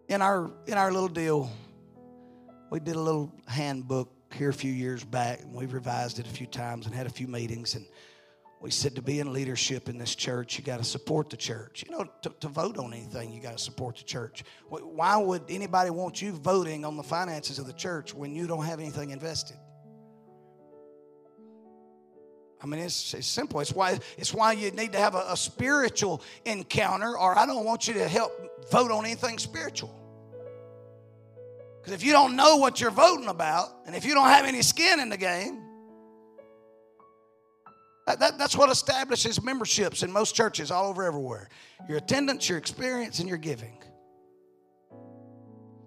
In our in our little deal, we did a little handbook here a few years back, and we've revised it a few times and had a few meetings. And we said to be in leadership in this church, you got to support the church. You know, to, to vote on anything, you got to support the church. Why would anybody want you voting on the finances of the church when you don't have anything invested? I mean, it's, it's simple. It's why, it's why you need to have a, a spiritual encounter, or I don't want you to help vote on anything spiritual. Because if you don't know what you're voting about, and if you don't have any skin in the game, that, that, that's what establishes memberships in most churches all over everywhere your attendance, your experience, and your giving.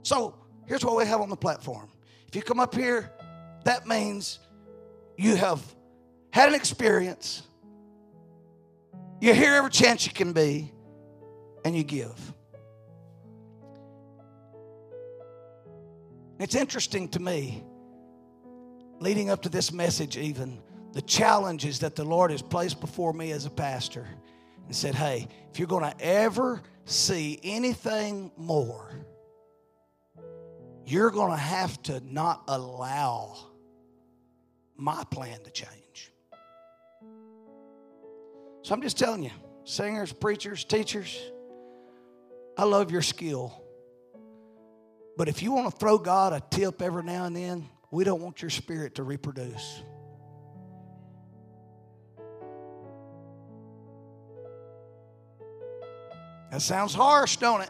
So here's what we have on the platform. If you come up here, that means you have had an experience, you're here every chance you can be, and you give. It's interesting to me, leading up to this message, even the challenges that the Lord has placed before me as a pastor, and said, Hey, if you're going to ever see anything more, you're going to have to not allow my plan to change. So I'm just telling you, singers, preachers, teachers, I love your skill. But if you want to throw God a tip every now and then, we don't want your spirit to reproduce. That sounds harsh, don't it?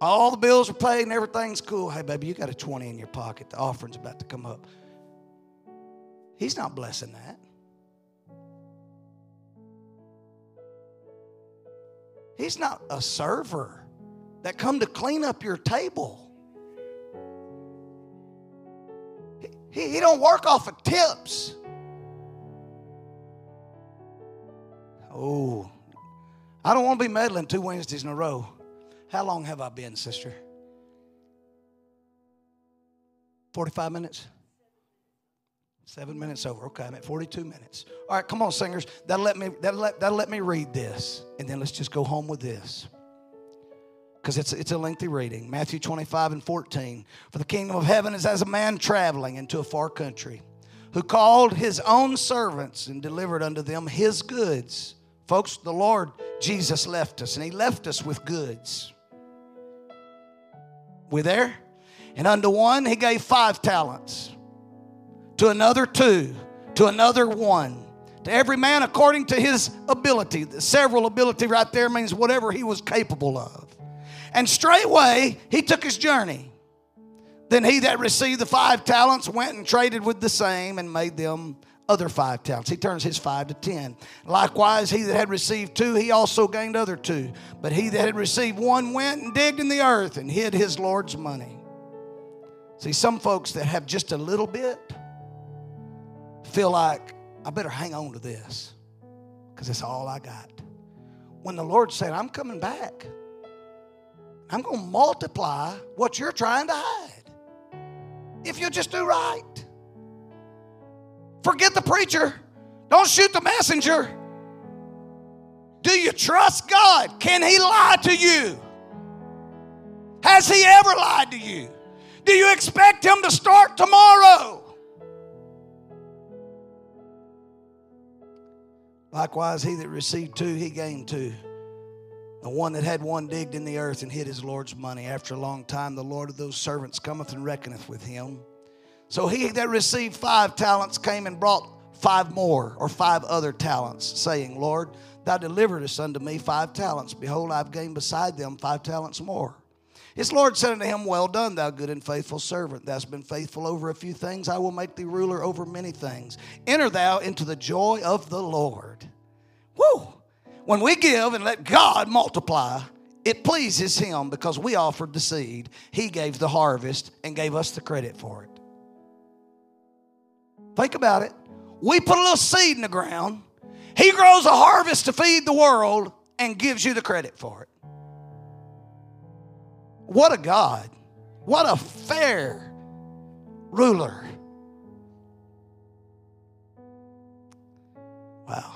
All the bills are paid and everything's cool. Hey, baby, you got a 20 in your pocket. The offering's about to come up. He's not blessing that. He's not a server that come to clean up your table. He, he don't work off of tips. Oh, I don't want to be meddling two Wednesdays in a row. How long have I been, sister? 45 minutes? Seven minutes over. Okay, I'm at 42 minutes. All right, come on, singers. That'll let me, that'll let, that'll let me read this. And then let's just go home with this. Because it's, it's a lengthy reading. Matthew 25 and 14. For the kingdom of heaven is as a man traveling into a far country, who called his own servants and delivered unto them his goods. Folks, the Lord Jesus left us, and he left us with goods. We there? And unto one he gave five talents to another two, to another one, to every man according to his ability. The several ability right there means whatever he was capable of. And straightway he took his journey. Then he that received the five talents went and traded with the same and made them other five talents. He turns his five to ten. Likewise, he that had received two, he also gained other two. But he that had received one went and digged in the earth and hid his Lord's money. See, some folks that have just a little bit, feel like I better hang on to this because it's all I got. When the Lord said, I'm coming back, I'm going to multiply what you're trying to hide. If you just do right, forget the preacher, don't shoot the messenger. Do you trust God? Can He lie to you? Has He ever lied to you? Do you expect Him to start tomorrow? Likewise, he that received two, he gained two. The one that had one digged in the earth and hid his Lord's money. After a long time, the Lord of those servants cometh and reckoneth with him. So he that received five talents came and brought five more, or five other talents, saying, Lord, thou deliveredest unto me five talents. Behold, I've gained beside them five talents more. His Lord said unto him, Well done, thou good and faithful servant. Thou hast been faithful over a few things. I will make thee ruler over many things. Enter thou into the joy of the Lord. Woo! When we give and let God multiply, it pleases Him because we offered the seed. He gave the harvest and gave us the credit for it. Think about it. We put a little seed in the ground, He grows a harvest to feed the world and gives you the credit for it. What a God. What a fair ruler. Wow.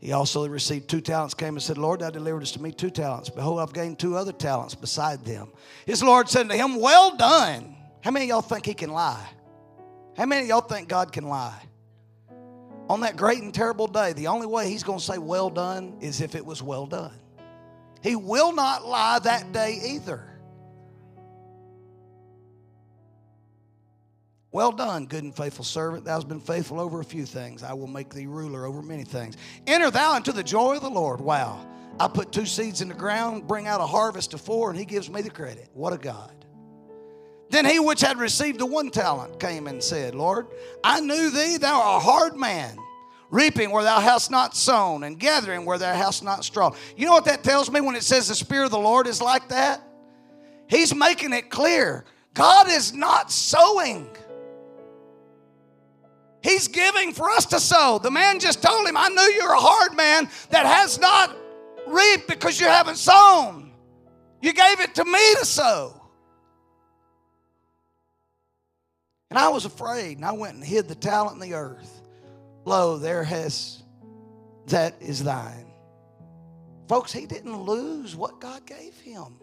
He also received two talents, came and said, Lord, thou deliveredest to me two talents. Behold, I've gained two other talents beside them. His Lord said to him, Well done. How many of y'all think he can lie? How many of y'all think God can lie? On that great and terrible day, the only way he's going to say well done is if it was well done. He will not lie that day either. Well done, good and faithful servant. Thou hast been faithful over a few things. I will make thee ruler over many things. Enter thou into the joy of the Lord. Wow. I put two seeds in the ground, bring out a harvest of four, and he gives me the credit. What a God. Then he which had received the one talent came and said, Lord, I knew thee, thou art a hard man reaping where thou hast not sown, and gathering where thou hast not strawed. You know what that tells me when it says the Spirit of the Lord is like that? He's making it clear God is not sowing. He's giving for us to sow. The man just told him, I knew you're a hard man that has not reaped because you haven't sown. You gave it to me to sow. And I was afraid, and I went and hid the talent in the earth. Lo, there has that is thine. Folks, he didn't lose what God gave him.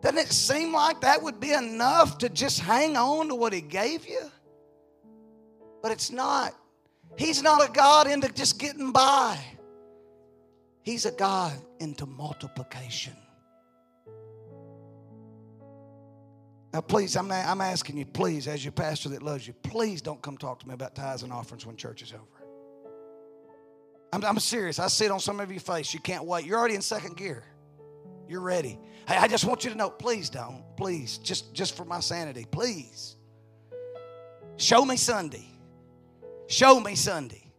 Doesn't it seem like that would be enough to just hang on to what he gave you? But it's not. He's not a God into just getting by. He's a God into multiplication. Now, please, I'm, I'm asking you, please, as your pastor that loves you, please don't come talk to me about tithes and offerings when church is over. I'm, I'm serious. I see it on some of your face. You can't wait. You're already in second gear. You're ready. Hey, I just want you to know, please don't. Please, just, just for my sanity, please. Show me Sunday. Show me Sunday.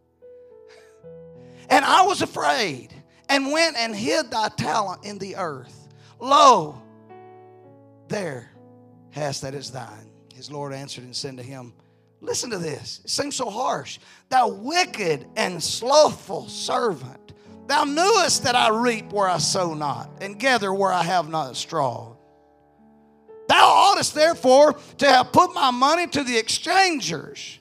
And I was afraid and went and hid thy talent in the earth. Lo, there hast that is thine. His Lord answered and said to him, Listen to this. It seems so harsh. Thou wicked and slothful servant, thou knewest that I reap where I sow not, and gather where I have not straw. Thou oughtest therefore to have put my money to the exchangers.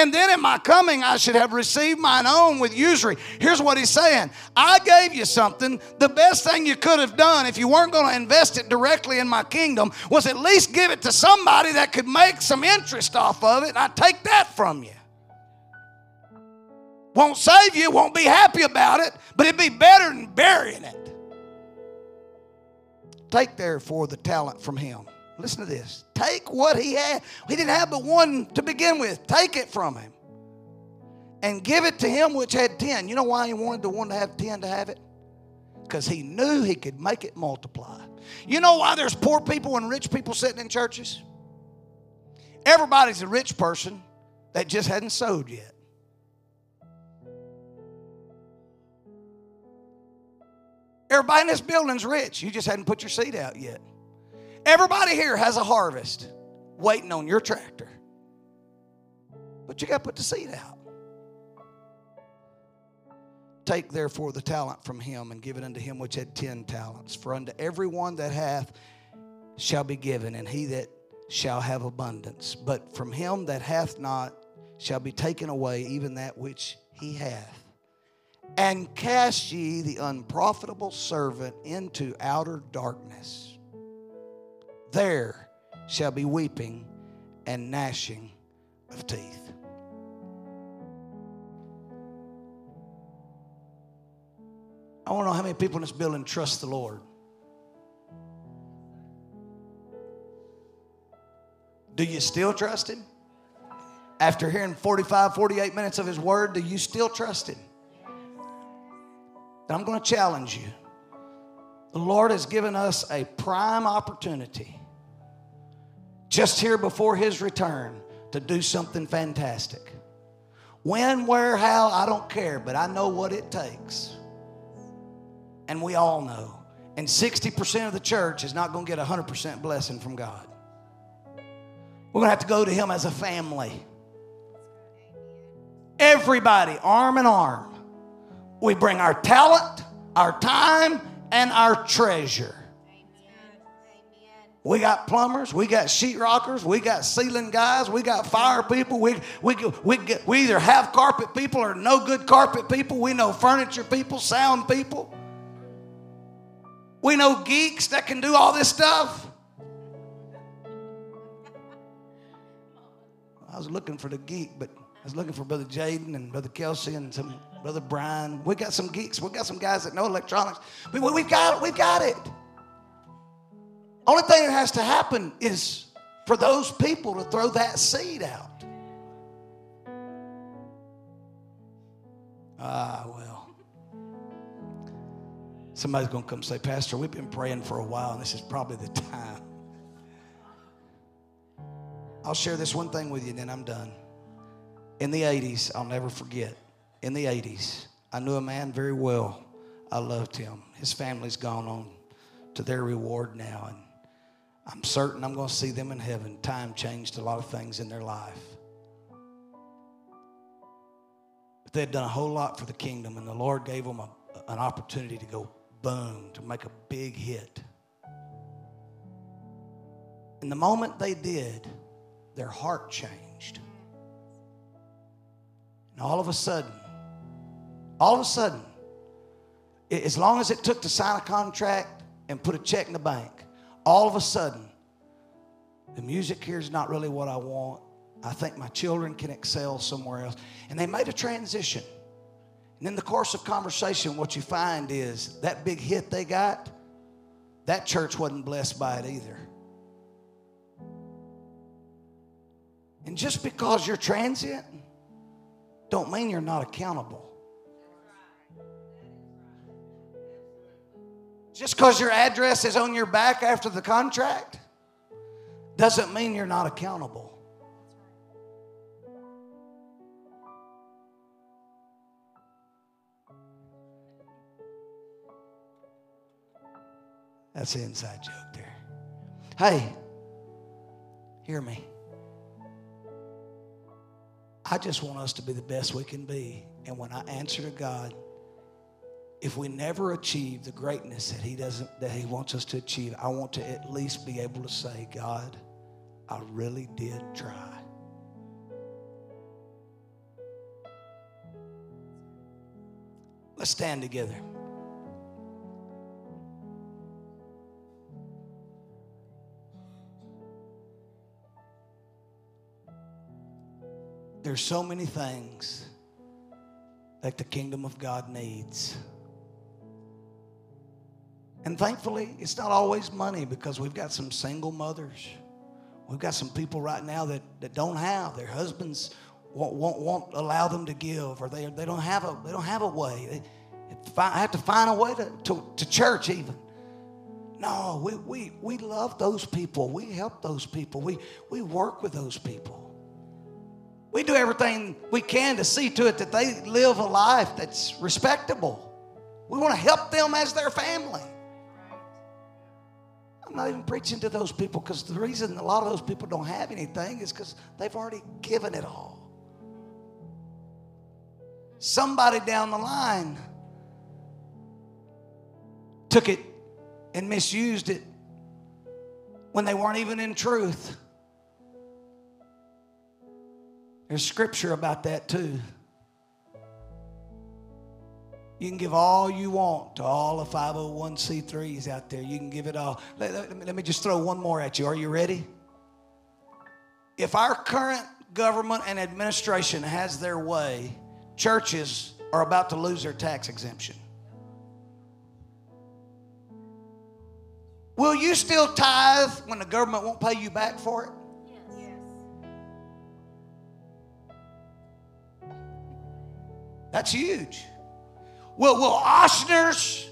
And then in my coming, I should have received mine own with usury. Here's what he's saying I gave you something. The best thing you could have done if you weren't going to invest it directly in my kingdom was at least give it to somebody that could make some interest off of it, and I'd take that from you. Won't save you, won't be happy about it, but it'd be better than burying it. Take therefore the talent from him. Listen to this. Take what he had. He didn't have but one to begin with. Take it from him. And give it to him which had ten. You know why he wanted the one to have ten to have it? Because he knew he could make it multiply. You know why there's poor people and rich people sitting in churches? Everybody's a rich person that just hadn't sowed yet. Everybody in this building's rich. You just hadn't put your seed out yet. Everybody here has a harvest waiting on your tractor. But you got to put the seed out. Take therefore the talent from him and give it unto him which had ten talents. For unto every one that hath shall be given, and he that shall have abundance. But from him that hath not shall be taken away even that which he hath. And cast ye the unprofitable servant into outer darkness. There shall be weeping and gnashing of teeth. I want to know how many people in this building trust the Lord. Do you still trust Him? After hearing 45, 48 minutes of His Word, do you still trust Him? I'm going to challenge you. The Lord has given us a prime opportunity just here before His return to do something fantastic. When, where, how, I don't care, but I know what it takes. And we all know. And 60% of the church is not going to get 100% blessing from God. We're going to have to go to Him as a family. Everybody, arm in arm we bring our talent, our time, and our treasure. We got plumbers, we got sheetrockers, we got ceiling guys, we got fire people. We, we, we, we either have carpet people or no good carpet people. We know furniture people, sound people. We know geeks that can do all this stuff. I was looking for the geek, but I was looking for Brother Jaden and Brother Kelsey and some Brother Brian. We got some geeks. We got some guys that know electronics. We, we've got it. We've got it. Thing that has to happen is for those people to throw that seed out. Ah, well. Somebody's going to come say, Pastor, we've been praying for a while, and this is probably the time. I'll share this one thing with you, and then I'm done. In the 80s, I'll never forget, in the 80s, I knew a man very well. I loved him. His family's gone on to their reward now, and I'm certain I'm going to see them in heaven. Time changed a lot of things in their life. But they had done a whole lot for the kingdom, and the Lord gave them a, an opportunity to go boom, to make a big hit. And the moment they did, their heart changed. And all of a sudden, all of a sudden, as long as it took to sign a contract and put a check in the bank, all of a sudden, the music here is not really what I want. I think my children can excel somewhere else. And they made a transition. And in the course of conversation, what you find is that big hit they got, that church wasn't blessed by it either. And just because you're transient, don't mean you're not accountable. Just because your address is on your back after the contract doesn't mean you're not accountable. That's the inside joke there. Hey, hear me. I just want us to be the best we can be. And when I answer to God, if we never achieve the greatness that he doesn't that he wants us to achieve i want to at least be able to say god i really did try. Let's stand together. There's so many things that the kingdom of god needs and thankfully, it's not always money because we've got some single mothers. We've got some people right now that, that don't have their husbands won't, won't, won't allow them to give, or they, they don't have a they don't have a way. They have to find a way to, to, to church even. No, we, we, we love those people. We help those people. We, we work with those people. We do everything we can to see to it that they live a life that's respectable. We want to help them as their family. I'm not even preaching to those people because the reason a lot of those people don't have anything is because they've already given it all. Somebody down the line took it and misused it when they weren't even in truth. There's scripture about that too. You can give all you want to all the 501c3s out there. You can give it all. Let, let, let, me just throw one more at you. Are you ready? If our current government and administration has their way, churches are about to lose their tax exemption. Will you still tithe when the government won't pay you back for it? Yes. That's huge. Will, will Ochsner's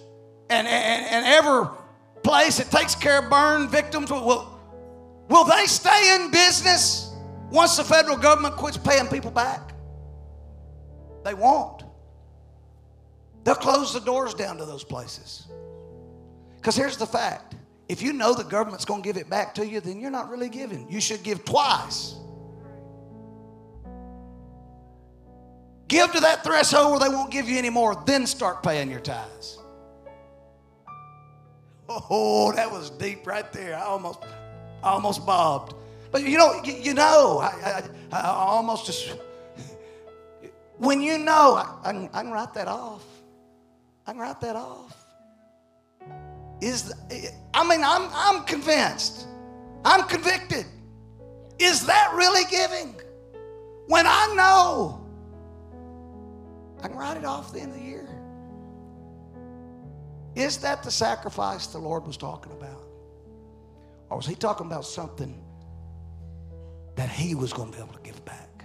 and, and, and every place that takes care of burn victims, will, will they stay in business once the federal government quits paying people back? They won't. They'll close the doors down to those places. Because here's the fact if you know the government's going to give it back to you, then you're not really giving. You should give twice. Give to that threshold where they won't give you any more, then start paying your tithes. Oh, that was deep right there. I almost, I almost bobbed. But you know, you, know, I, I, I, almost just, when you know, I, I, can, I can write that off. I can write that off. Is I mean, I'm, I'm convinced. I'm convicted. Is that really giving? When I know I can write it off the end of the year. Is that the sacrifice the Lord was talking about? Or was he talking about something that he was going to be able to give back?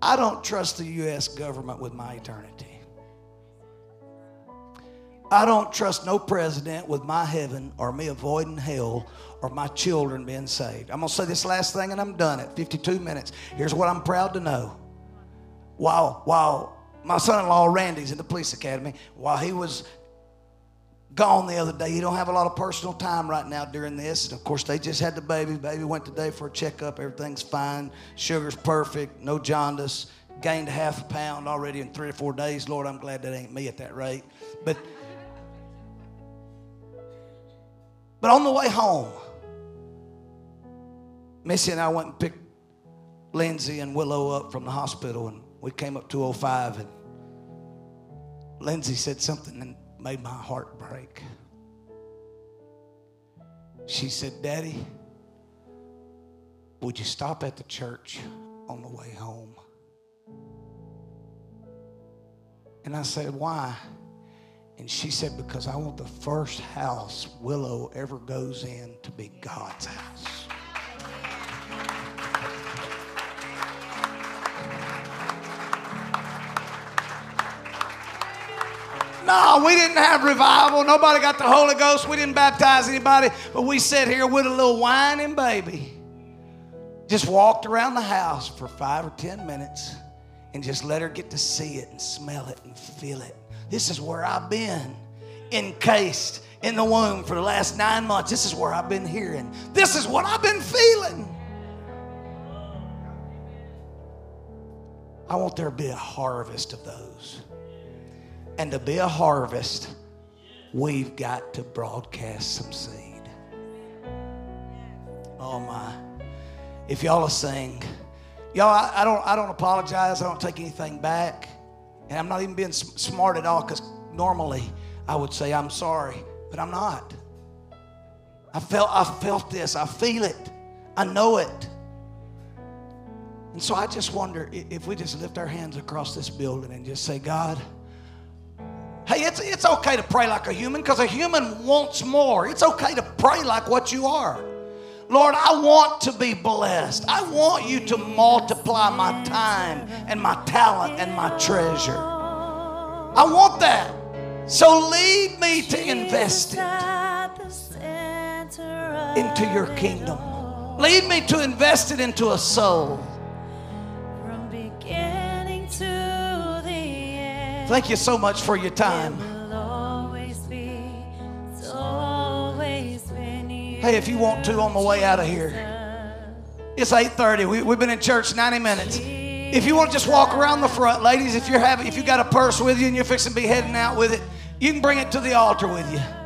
I don't trust the U.S. government with my eternity. I don't trust no president with my heaven or me avoiding hell or my children being saved. I'm going to say this last thing and I'm done at 52 minutes. Here's what I'm proud to know while, while my son-in-law Randy's in the police academy, while he was gone the other day, he don't have a lot of personal time right now during this. And of course, they just had the baby. Baby went today for a checkup. Everything's fine. Sugar's perfect. No jaundice. Gained a half a pound already in three or four days. Lord, I'm glad that ain't me at that rate. But but on the way home, Missy and I went and picked Lindsay and Willow up from the hospital and we came up 205 and Lindsay said something that made my heart break. She said, Daddy, would you stop at the church on the way home? And I said, Why? And she said, Because I want the first house Willow ever goes in to be God's house. No, we didn't have revival. Nobody got the Holy Ghost. We didn't baptize anybody. But we sat here with a little whining baby. Just walked around the house for five or ten minutes and just let her get to see it and smell it and feel it. This is where I've been, encased in the womb for the last nine months. This is where I've been hearing. This is what I've been feeling. I want there to be a harvest of those. And to be a harvest, we've got to broadcast some seed. Oh my. If y'all are saying, y'all, I, I, don't, I don't apologize. I don't take anything back. And I'm not even being smart at all because normally I would say I'm sorry, but I'm not. I felt, I felt this. I feel it. I know it. And so I just wonder if we just lift our hands across this building and just say, God, hey, it's, it's okay to pray like a human because a human wants more. It's okay to pray like what you are. Lord, I want to be blessed. I want you to multiply my time and my talent and my treasure. I want that. So lead me to invest it into your kingdom. Lead me to invest it into a soul. Thank you so much for your time. Hey, if you want to on the way out of here, it's 8:30. We, we've been in church 90 minutes. If you want to just walk around the front, ladies, if you're having, if you got a purse with you and you're fixing to be heading out with it, you can bring it to the altar with you.